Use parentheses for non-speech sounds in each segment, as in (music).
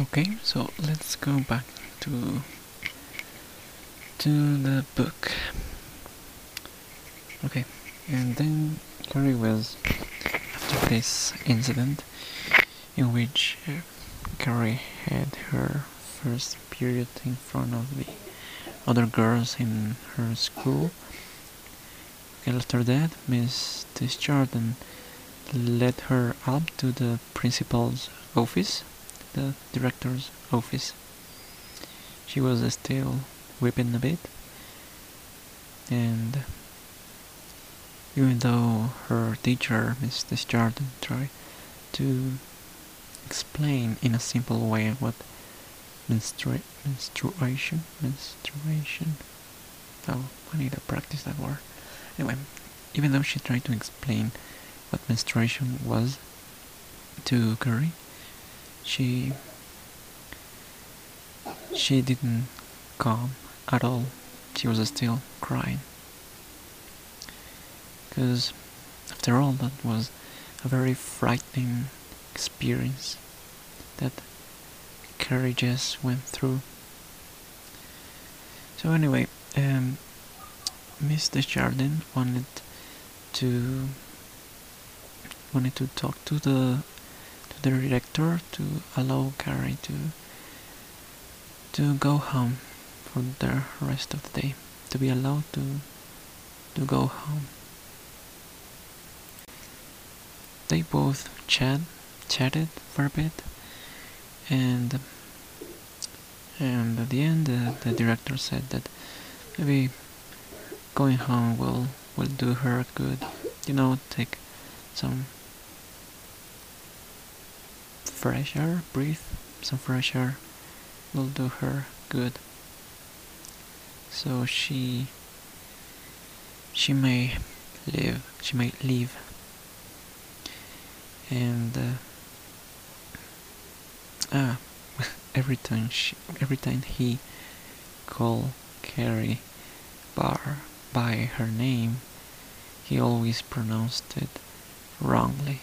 Okay, so let's go back to to the book. Okay, and then Carrie was after this incident in which uh, Carrie had her first period in front of the other girls in her school. After that, Miss Desjardins led her up to the principal's office, the director's office. She was still weeping a bit, and even though her teacher, Miss Desjardins, tried to explain in a simple way what menstrua menstruation menstruation oh I need to practice that word anyway even though she tried to explain what menstruation was to Carrie she she didn't calm at all she was still crying because after all that was a very frightening experience that Carrie just went through. So anyway, um, Miss Desjardins wanted to wanted to talk to the the director to allow Carrie to to go home for the rest of the day, to be allowed to to go home. They both chat chatted for a bit and and at the end uh, the director said that maybe going home will will do her good you know take some fresh air breathe some fresh air will do her good. So she she may live she may leave and uh, ah (laughs) every time she, every time he called Carrie bar by her name he always pronounced it wrongly.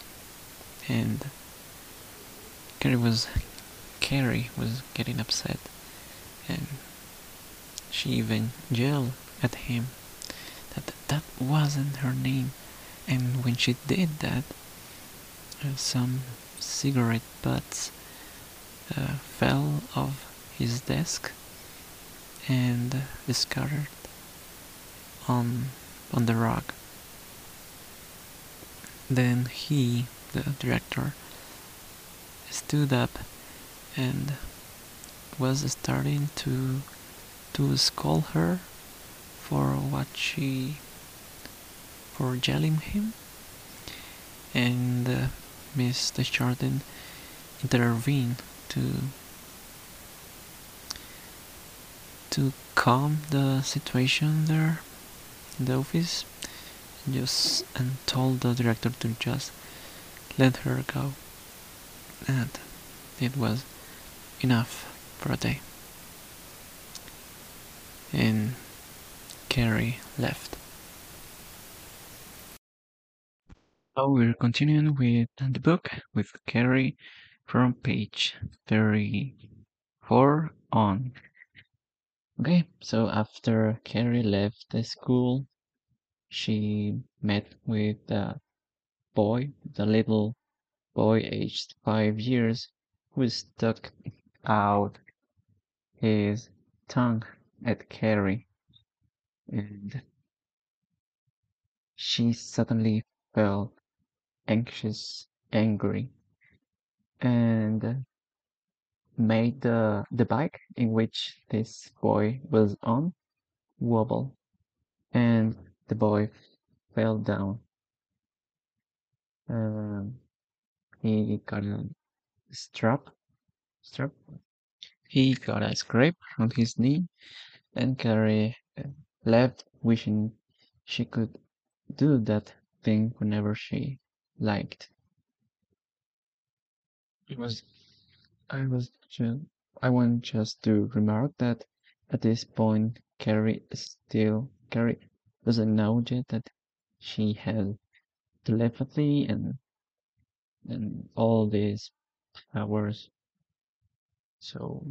And Carrie was Carrie was getting upset and she even yelled at him that that wasn't her name and when she did that uh, some cigarette butts uh, fell off his desk and scattered on on the rug. Then he, the director, stood up and was starting to to scold her for what she for yelling him. And uh, Miss intervened to to calm the situation there in the office just and told the director to just let her go and it was enough for a day and Carrie left. So we're continuing with the book with Carrie from page 34 on. Okay, so after Carrie left the school, she met with the boy, the little boy aged five years, who stuck out his tongue at Carrie. And she suddenly felt anxious, angry, and made the, the bike in which this boy was on wobble, and the boy fell down. Um, he got a strap, strap. He got a scrape on his knee, and Carrie uh, left wishing she could do that thing whenever she liked. It was I was just I want just to remark that at this point Carrie still Carrie doesn't know yet that she has telepathy and and all these powers So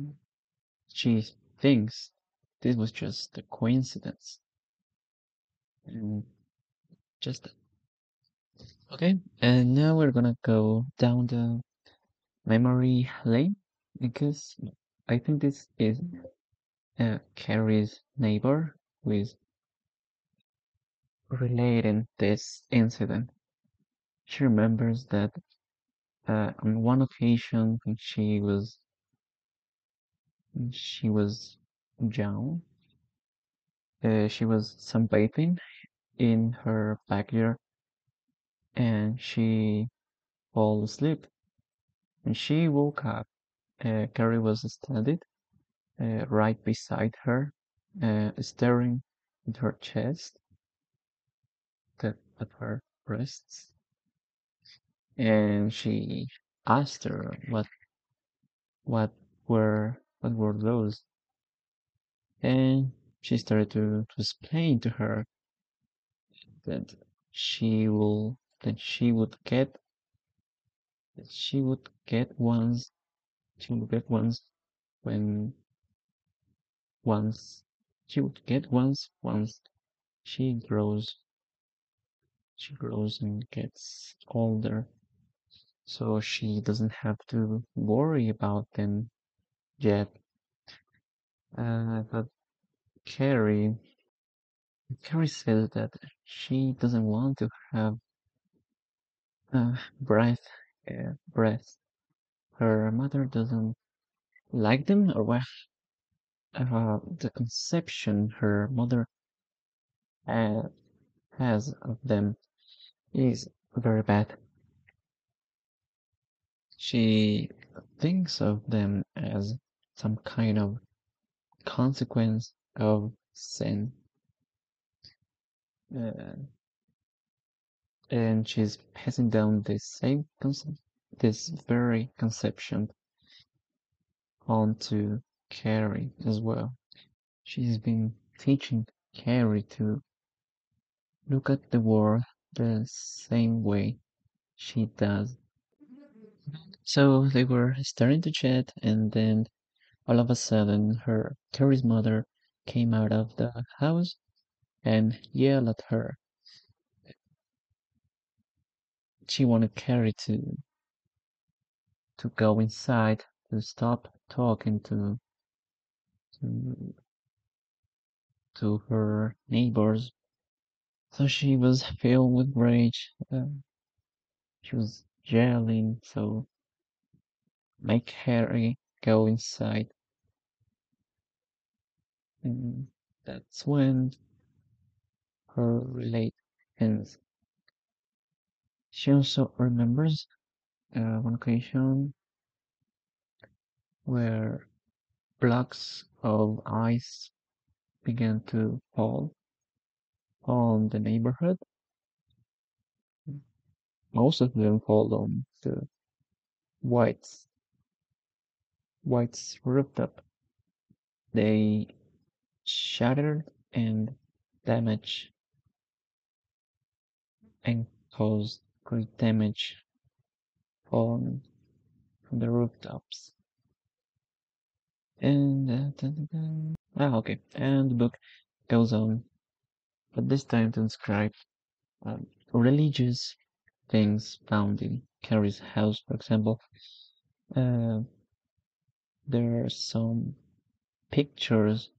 she thinks this was just a coincidence. And just okay, and now we're gonna go down the memory lane because I think this is uh, Carrie's neighbor who is relating this incident. She remembers that uh, on one occasion she was she was young, uh, she was sunbathing in her backyard and she fell asleep. When she woke up, uh, Carrie was standing uh, right beside her, uh, staring at her chest, at her breasts, and she asked her what what were what were those, and she started to, to explain to her that she will that she would get that she would get once she would get once when once she would get once once she grows she grows and gets older so she doesn't have to worry about them yet. Uh, but Carrie Carrie says that she doesn't want to have uh, breath uh, breath. Her mother doesn't like them or what? Uh, the conception her mother uh, has of them is very bad. She thinks of them as some kind of consequence of sin. Uh, and she's passing down this same concept, this very conception onto Carrie as well. She's been teaching Carrie to look at the world the same way she does. So they were starting to chat, and then all of a sudden, her Carrie's mother came out of the house and yelled at her. She wanted Carrie to to go inside to stop talking to to, to her neighbors. So she was filled with rage. Uh, she was yelling, so make Carrie go inside. And that's when her relate ends. She also remembers uh, one occasion where blocks of ice began to fall on the neighborhood. Most of them fall on the White's White's rooftop. They shattered and damaged and caused great damage on from the rooftops. And uh, ah, okay, and the book goes on, but this time to describe um, religious things found in Carrie's house, for example. Uh, there are some pictures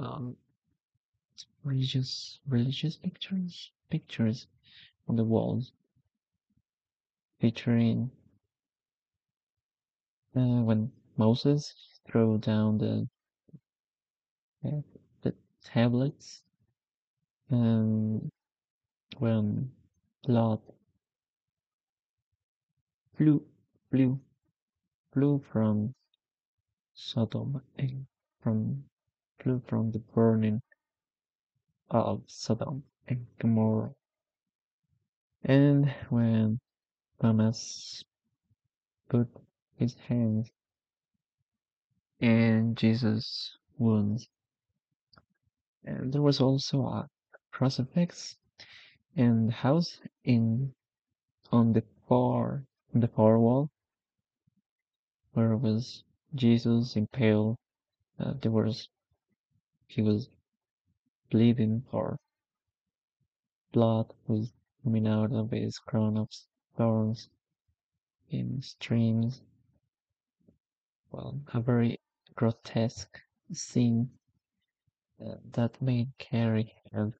um, religious religious pictures pictures on the walls featuring uh, when Moses threw down the uh, the tablets and when Lot flew flew flew from Sodom and from flew from the burning of Sodom and Gomorrah. And when Thomas put his hands in Jesus' wounds, and there was also a crucifix in the house in on the far on the far wall where was Jesus impaled. Uh, there was he was bleeding or blood was coming out of his crown of thorns in streams. Well, a very grotesque scene uh, that made Carrie have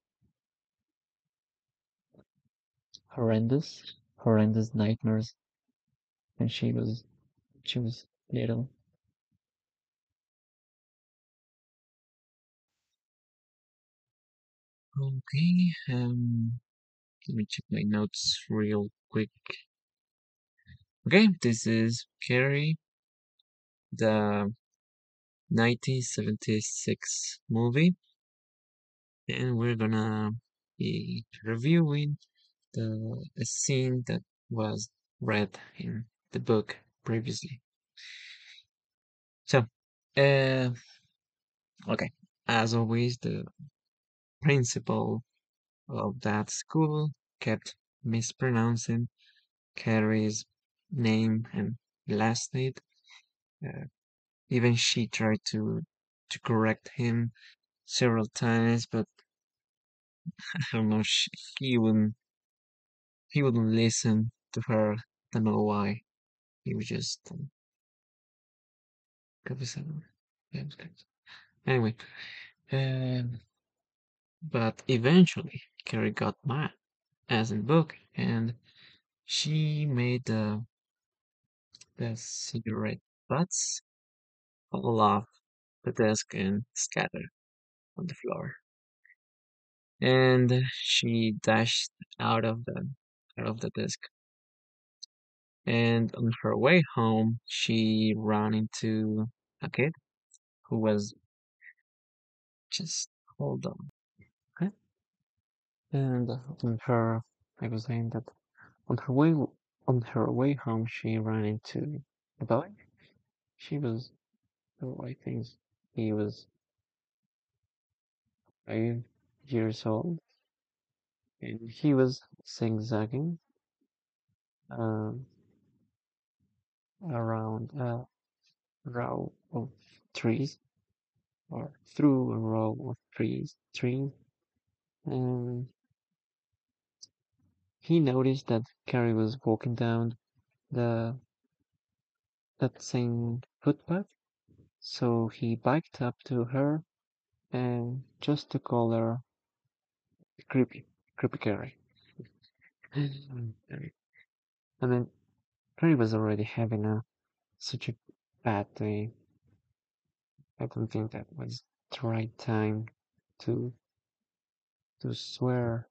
horrendous, horrendous nightmares when she was she was little. Okay, um, let me check my notes real quick. Okay, this is Carrie, the 1976 movie, and we're gonna be reviewing the scene that was read in the book previously. So, uh, okay, as always, the principal of that school kept mispronouncing Carrie's name and last name. Uh, even she tried to to correct him several times, but (laughs) I don't know. She, he wouldn't. He wouldn't listen to her. I don't know why. He was just. Um, anyway, um, but eventually Carrie got mad, as in book, and she made the the cigarette butts fall off the desk and scatter on the floor. And she dashed out of the out of the desk. And on her way home, she ran into a kid who was just hold on. Okay. And on her, I was saying that on her way on her way home, she ran into a boy. She was, oh, I think he was five years old, and he was zigzagging um, around a row of trees or through a row of trees trees. And he noticed that Carrie was walking down the that same footpath. So he biked up to her and just to call her creepy creepy Carrie. (laughs) And then Carrie was already having a such a bad day. I don't think that was the right time to to swear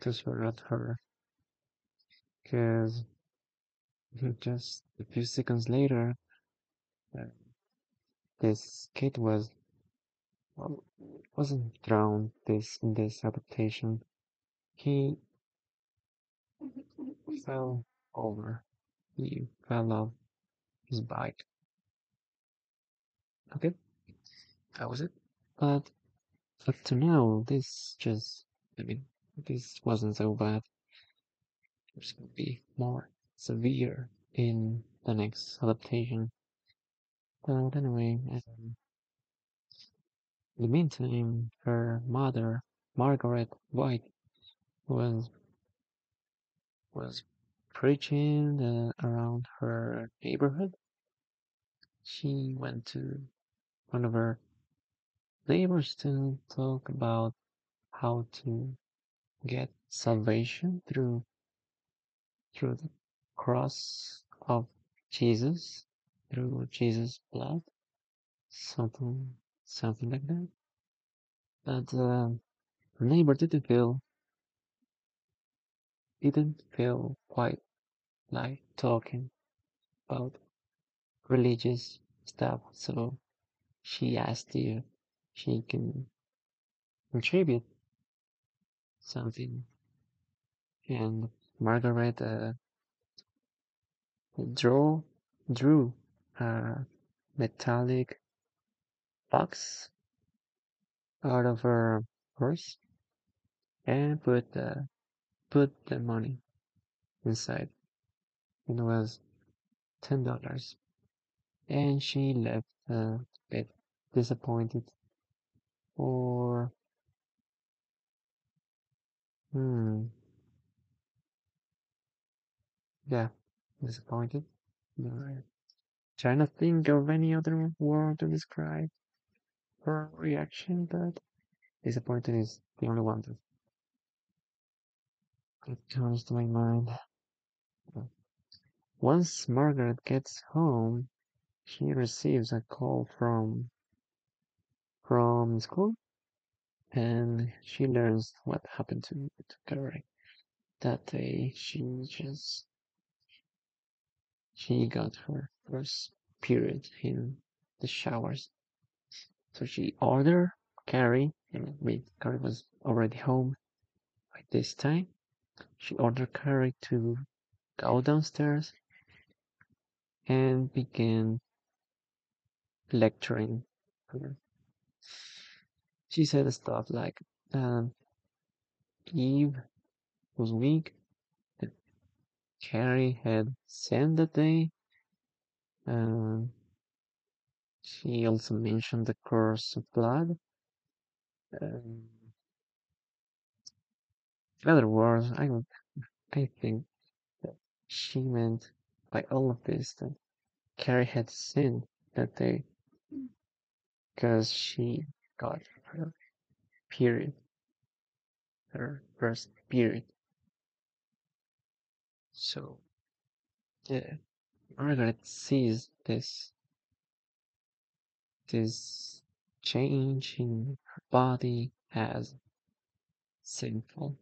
to swear at her. Because (laughs) just a few seconds later uh, this kid was well, wasn't drowned this in this adaptation. He fell over he fell off his bike okay. That was it. But up to now this just i mean this wasn't so bad. There's gonna be more severe in the next adaptation. But anyway, um, in the meantime, her mother, Margaret White, was was preaching uh, around her neighborhood. She went to one of her neighbors to talk about how to get salvation through through the cross of Jesus, through Jesus' blood, something, something like that. But uh, her neighbor didn't feel, didn't feel quite like talking about religious stuff, so she asked if she can contribute something, and Margaret uh, drew drew a metallic box out of her purse and put the put the money inside. It was ten dollars. and she left a bit disappointed or hmm. Yeah disappointed. Trying to think of any other word to describe her reaction but disappointed is the only one that comes to my mind once margaret gets home she receives a call from from school and she learns what happened to, to Carrie. That day she just she got her first period in the showers. So she ordered Carrie, and wait, Carrie was already home by this time. She ordered Carrie to go downstairs and began lecturing her. She said stuff like, um, Eve was weak, that Carrie had sinned that day, um, she also mentioned the curse of blood. Um, in other words, I I think that she meant by all of this that Carrie had sinned that day mm. because she got her period, her first period. So, yeah, Margaret sees this, this change in her body as sinful.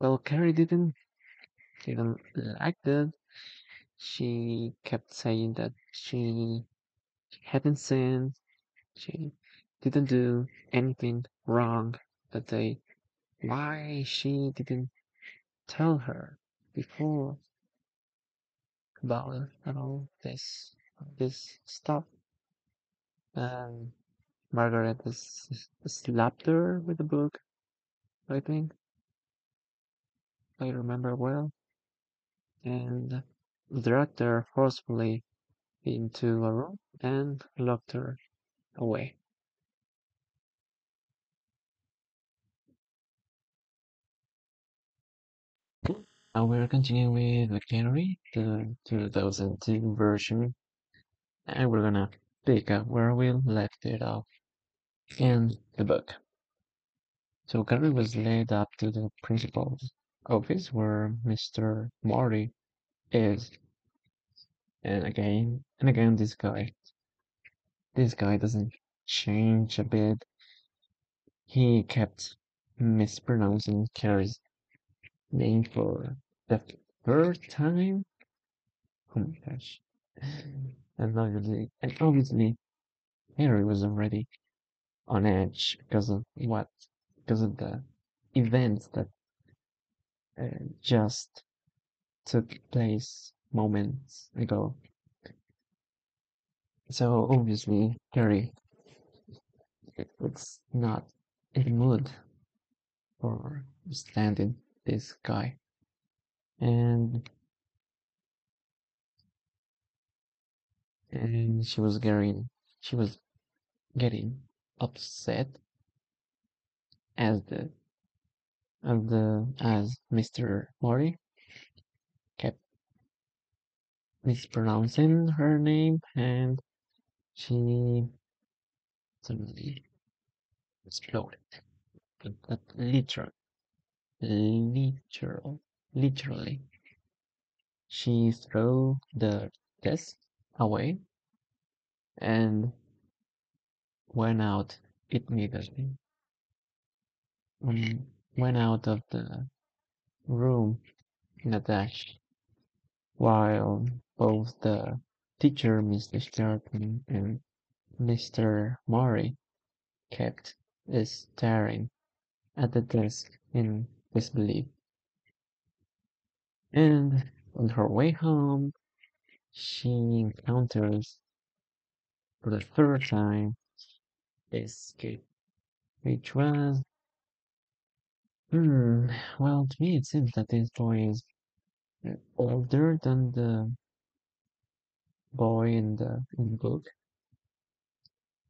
Well, Carrie didn't didn't like that. She kept saying that she hadn't sinned, she didn't do anything wrong that day. Why she didn't tell her before about all this this stuff? And Margaret slapped her with the book. I think I remember well, and dragged her forcefully into a room and locked her away. And we're continuing with the Canary, the 2002 version, and we're gonna pick up where we left it off in the book. So Carrie was led up to the principal's office where Mr. Morty is. And again, and again, this guy, this guy doesn't change a bit. He kept mispronouncing Carrie's name for the third time. Oh my gosh. And obviously, and obviously, Carrie was already on edge because of what, because of the events that just took place moments ago. So obviously, Carrie it's not in the mood for standing this guy. And and she was getting she was getting upset as the as Mr. Mori kept mispronouncing her name and she suddenly exploded. But literal literal literally she threw the desk away and went out immediately. Um, went out of the room in a dash, while both the teacher, Mr. Starkman, and Mr. Murray kept staring at the desk in disbelief. And on her way home, she encounters for the third time kid, which was hmm, well, to me it seems that this boy is uh, older than the boy in the in the book.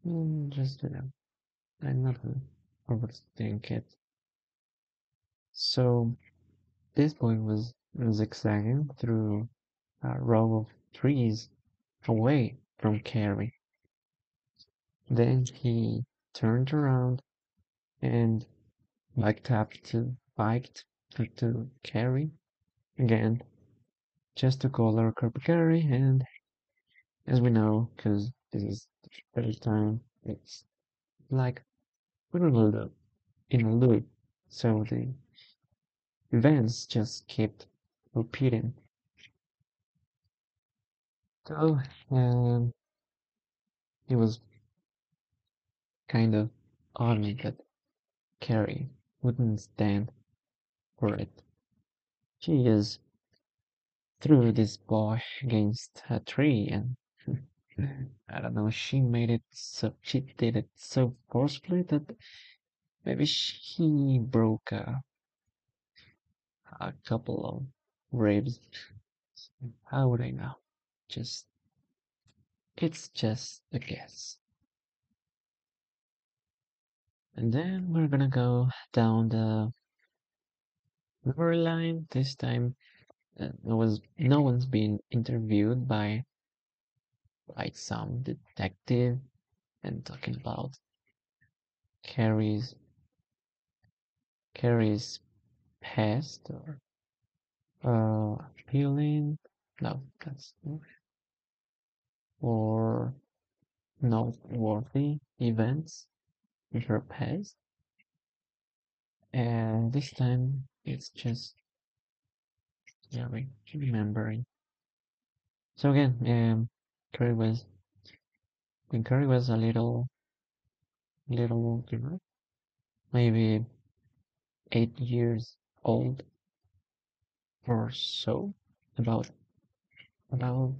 Mm, just you know, I'm not overthink it. So this boy was zigzagging through a row of trees away from Carrie. Then he turned around and biked up to biked to, to Carrie again, just to call her Carrie, And as we know, because this is the third time, it's like we're in a loop, in a loop. So the events just kept repeating. So um, it was kind of odd that Carrie wouldn't stand for it. She just threw this boy against a tree and (laughs) I don't know, she made it so she did it so forcefully that maybe she broke a, a couple of ribs. How would I know? Just it's just a guess. And then we're gonna go down the river line. This time, uh, no was no one's been interviewed by like some detective and talking about Carrie's Carrie's past or uh feeling. No, that's or noteworthy events her past. And this time it's just yeah, we're remembering. So again, um, Carrie was when Carrie was a little, little, maybe eight years old or so, about about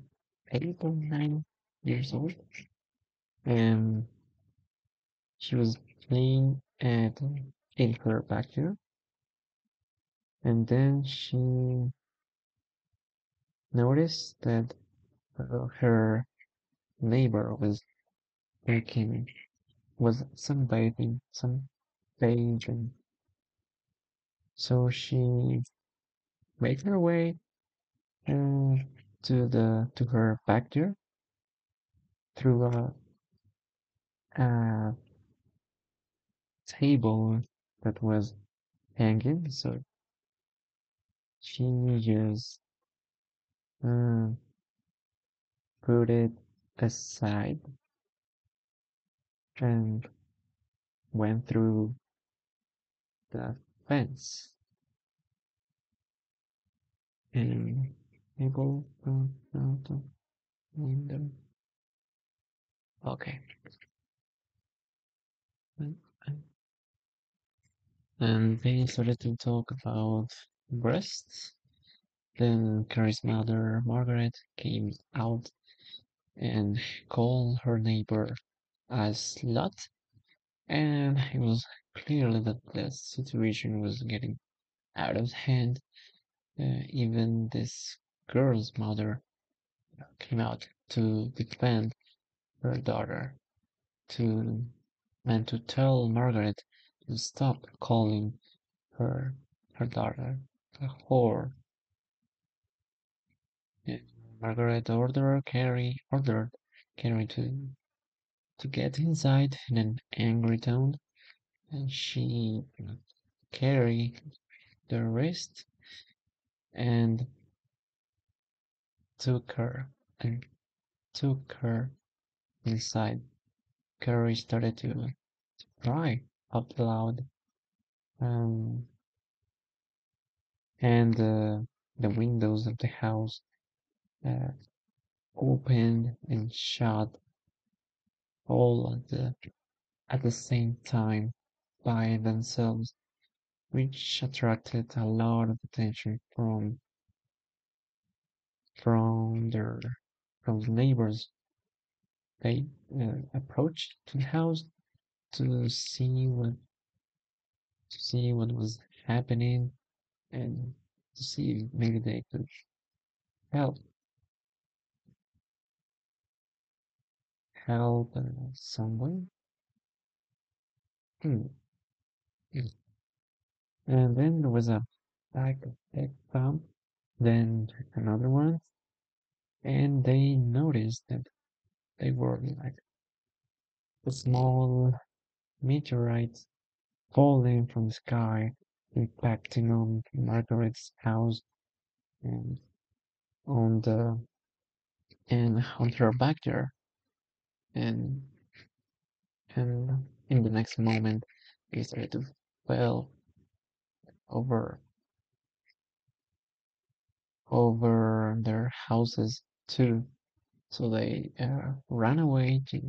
eight or nine years old, and she was playing at in her backyard, and then she noticed that her neighbor was making was sunbathing, sunbathing. So she made her way uh, to the to her backyard through a, a table that was hanging. So she just uh, put it aside and went through the fence and able to out window. Okay. And they started to talk about breasts. Then Carrie's mother, Margaret, came out and called her neighbor a slut. And it was clearly that the situation was getting out of hand. Uh, even this girl's mother came out to defend her daughter, to and to tell Margaret to stop calling her her daughter a whore. Margaret ordered Carrie ordered Carrie to to get inside in an angry tone, and she carried the wrist and took her and took her inside. Carrie started to, to cry out loud. Um, and uh, the windows of the house uh, opened and shut all at the at the same time by themselves, which attracted a lot of attention from from their from the neighbors. They uh, approached the house to see what to see what was happening and to see if maybe they could help help uh, someone. Hmm. And then there was a of egg bomb, then another one, and they noticed that they were like a small meteorites falling from the sky, impacting on Margaret's house and on the and on her back there. And and in the next moment, they started to fall over over their houses too. So they uh, ran away to,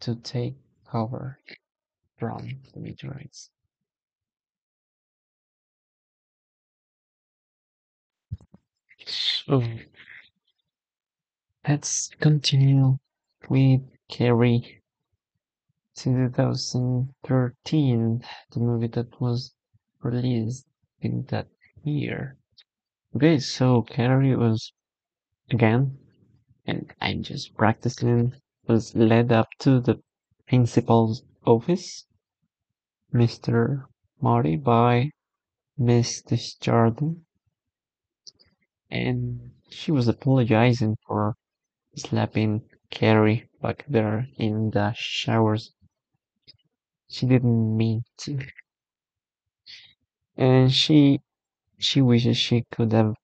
to take cover from the meteorites. So let's continue with Carrie 2013, the movie that was released in that year. Okay, so Carrie was again, and I'm just practicing, was led up to the principal's office, Mr. Marty, by Miss Desjardins, and she was apologizing for slapping Carrie back there in the showers. She didn't mean to. And she she wishes she could have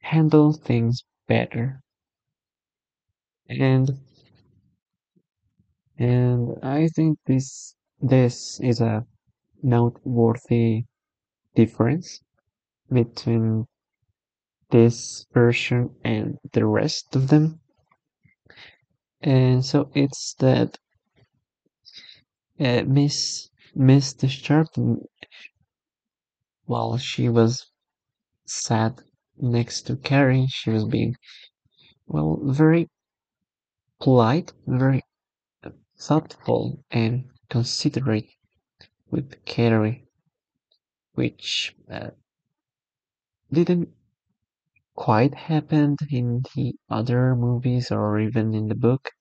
handled things better. And and I think this this is a noteworthy difference between this version and the rest of them. And so it's that uh, Miss Miss Desjardins, while she was sat next to Carrie, she was being well very polite, very thoughtful and considerate with Carrie, which uh, didn't quite happen in the other movies or even in the book.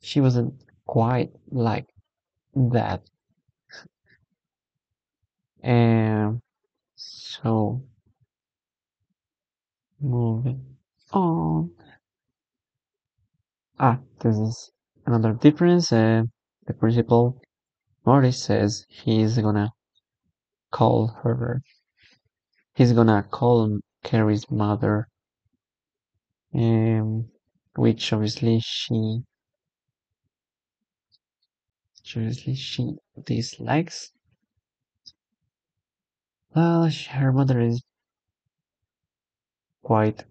She wasn't quite like that. (laughs) And so moving on. Ah, this is another difference. Uh, the principal Morris says he's gonna call her. He's gonna call Carrie's mother, um, which obviously she, obviously she dislikes. Well, her mother is quite.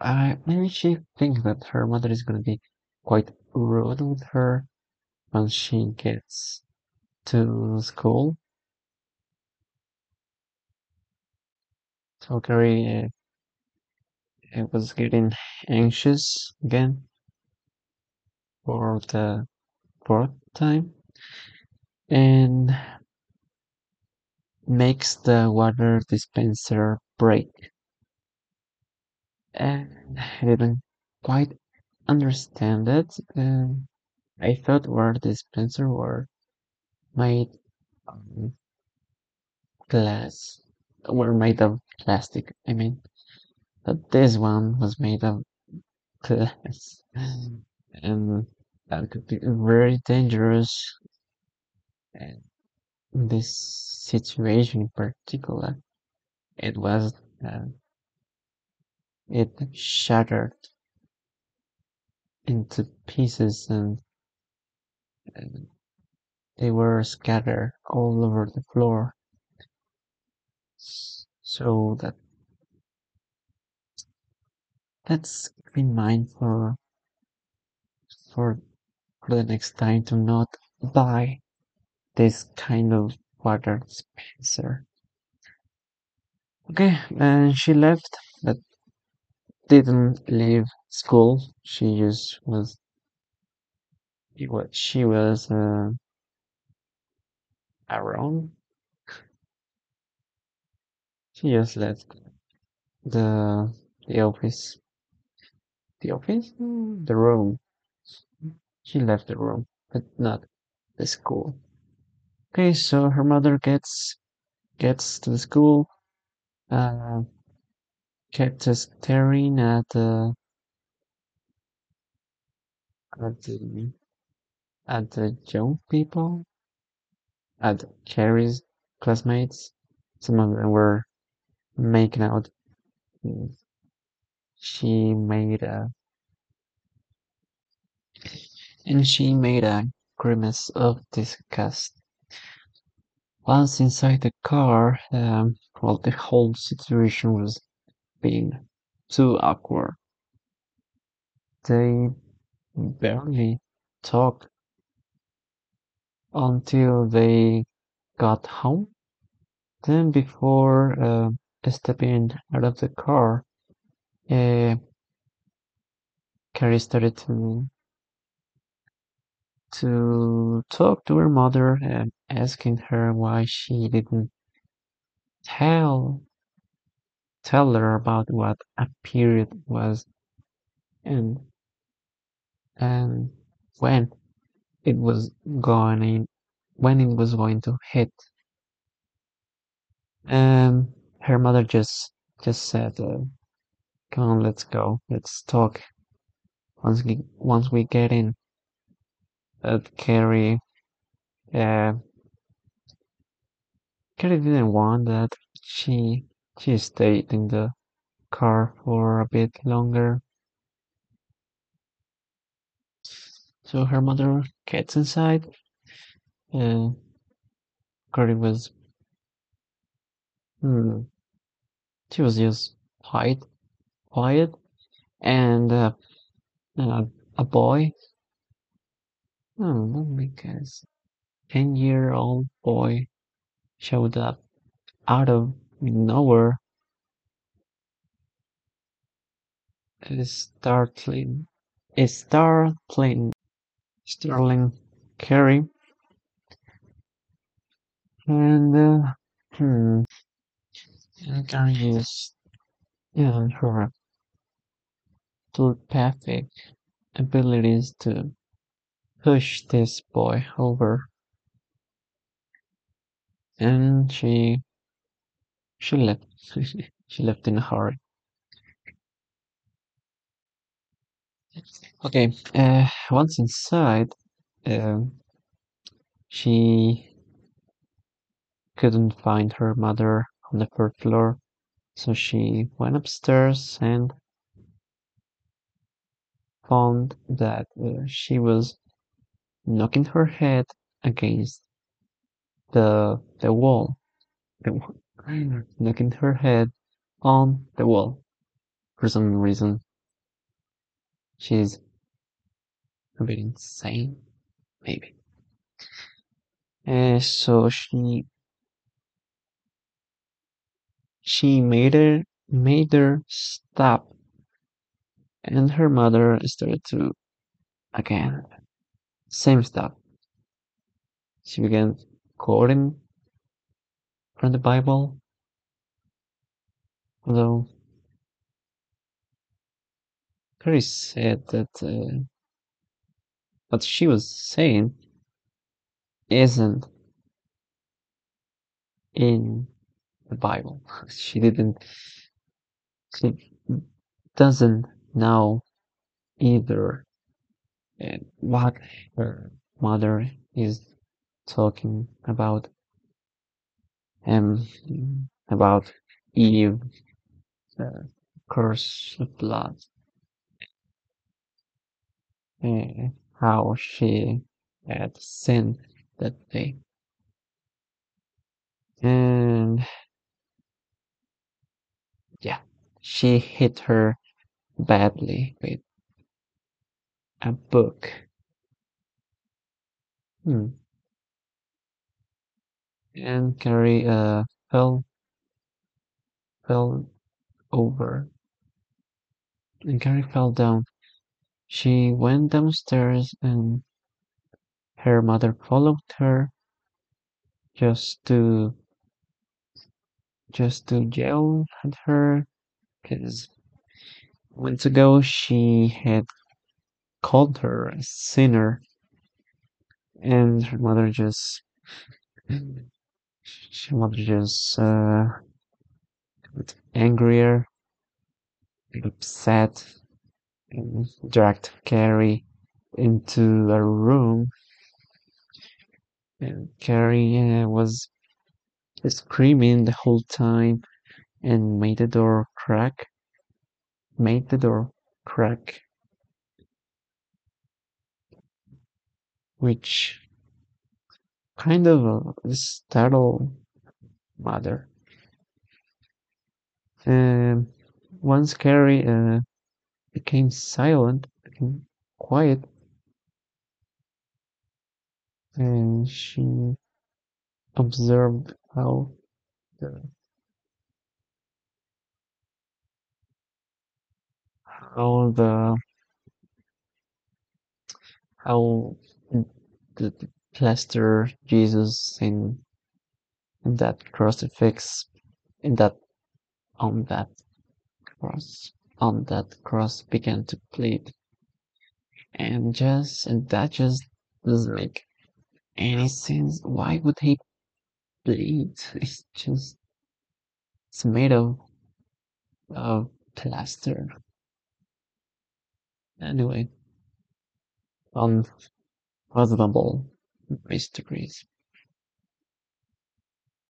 I maybe she thinks that her mother is gonna be quite rude with her when she gets to school. So Carrie uh, was getting anxious again for the fourth time and makes the water dispenser break. And I didn't quite understand it. Um, I thought water dispenser were made of glass, were made of plastic. I mean, but this one was made of glass, and that could be very dangerous. And this situation in particular, it was uh, it shattered into pieces and, they were scattered all over the floor. So that let's keep in mind for for for the next time to not buy this kind of water dispenser. Okay, and she left, didn't leave school. She just was she was uh, around She just left the the office. The office? The room. She left the room, but not the school. Okay, so her mother gets gets to the school, uh, kept staring at the at the at the young people, at Carrie's classmates. Some of them were making out. She made a and she made a grimace of disgust. Once inside the car, um, well, the whole situation was being too awkward. They barely talked until they got home. Then, before uh, stepping out of the car, uh, Carrie started to to talk to her mother and asking her why she didn't tell tell her about what a period was and and when it was going when it was going to hit. And her mother just just said uh, come on let's go. Let's talk. Once we once we get in but Carrie uh, Carrie didn't want that. She she stayed in the car for a bit longer So her mother gets inside. and Carrie was. Hmm, she was just quiet, quiet, and uh, a boy. Oh, let me. Ten-year-old boy showed up out of nowhere. Startling Carrie. And uh, hmm, and Carrie is yeah her telepathic abilities to push this boy over and she she left. (laughs) She left in a hurry. Okay uh once inside um she couldn't find her mother on the third floor. So she went upstairs and found that uh, she was knocking her head against the the wall, the wall (sighs) knocking her head on the wall for some reason. She's a bit insane, maybe. And so she she made her made her stop, and her mother started to again same stuff. She began quoting from the Bible, although Chris said that uh, what she was saying isn't in the Bible. (laughs) She didn't, she doesn't know either what her mother is talking about um about Eve, the curse of blood, uh, how she had sinned that day, and yeah, she hit her badly with a book. Hmm. And Carrie uh, fell fell over. And Carrie fell down. She went downstairs and her mother followed her just to just to yell at her because months ago she had called her a sinner and her mother just mother just uh, got angrier upset and dragged Carrie into a room. And Carrie uh, was screaming the whole time and made the door crack made the door crack. Which kind of a startled mother. Um, once Carrie uh, became silent became quiet and she observed how the how the how the, the plaster Jesus in, in that crucifix in that on that cross on that cross began to bleed. And just and that just doesn't make any sense. Why would he bleed? (laughs) It's just it's made of of plaster. Anyway unfathomable mysteries